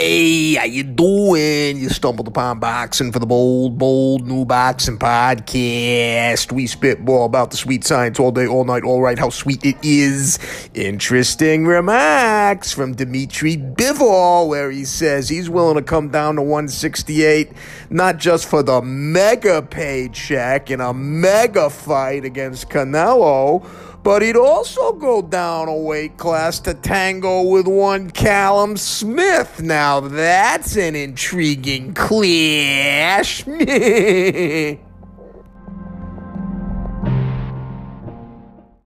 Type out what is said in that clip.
Hey, how you doing? You stumbled upon boxing for the bold, bold new boxing podcast. We spitball about the sweet science all day, all night, all right. How sweet it is. Interesting remarks from Dimitri Bivol, where he says he's willing to come down to 168, not just for the mega paycheck in a mega fight against Canelo but he'd also go down a weight class to tango with one Callum Smith. Now that's an intriguing clash.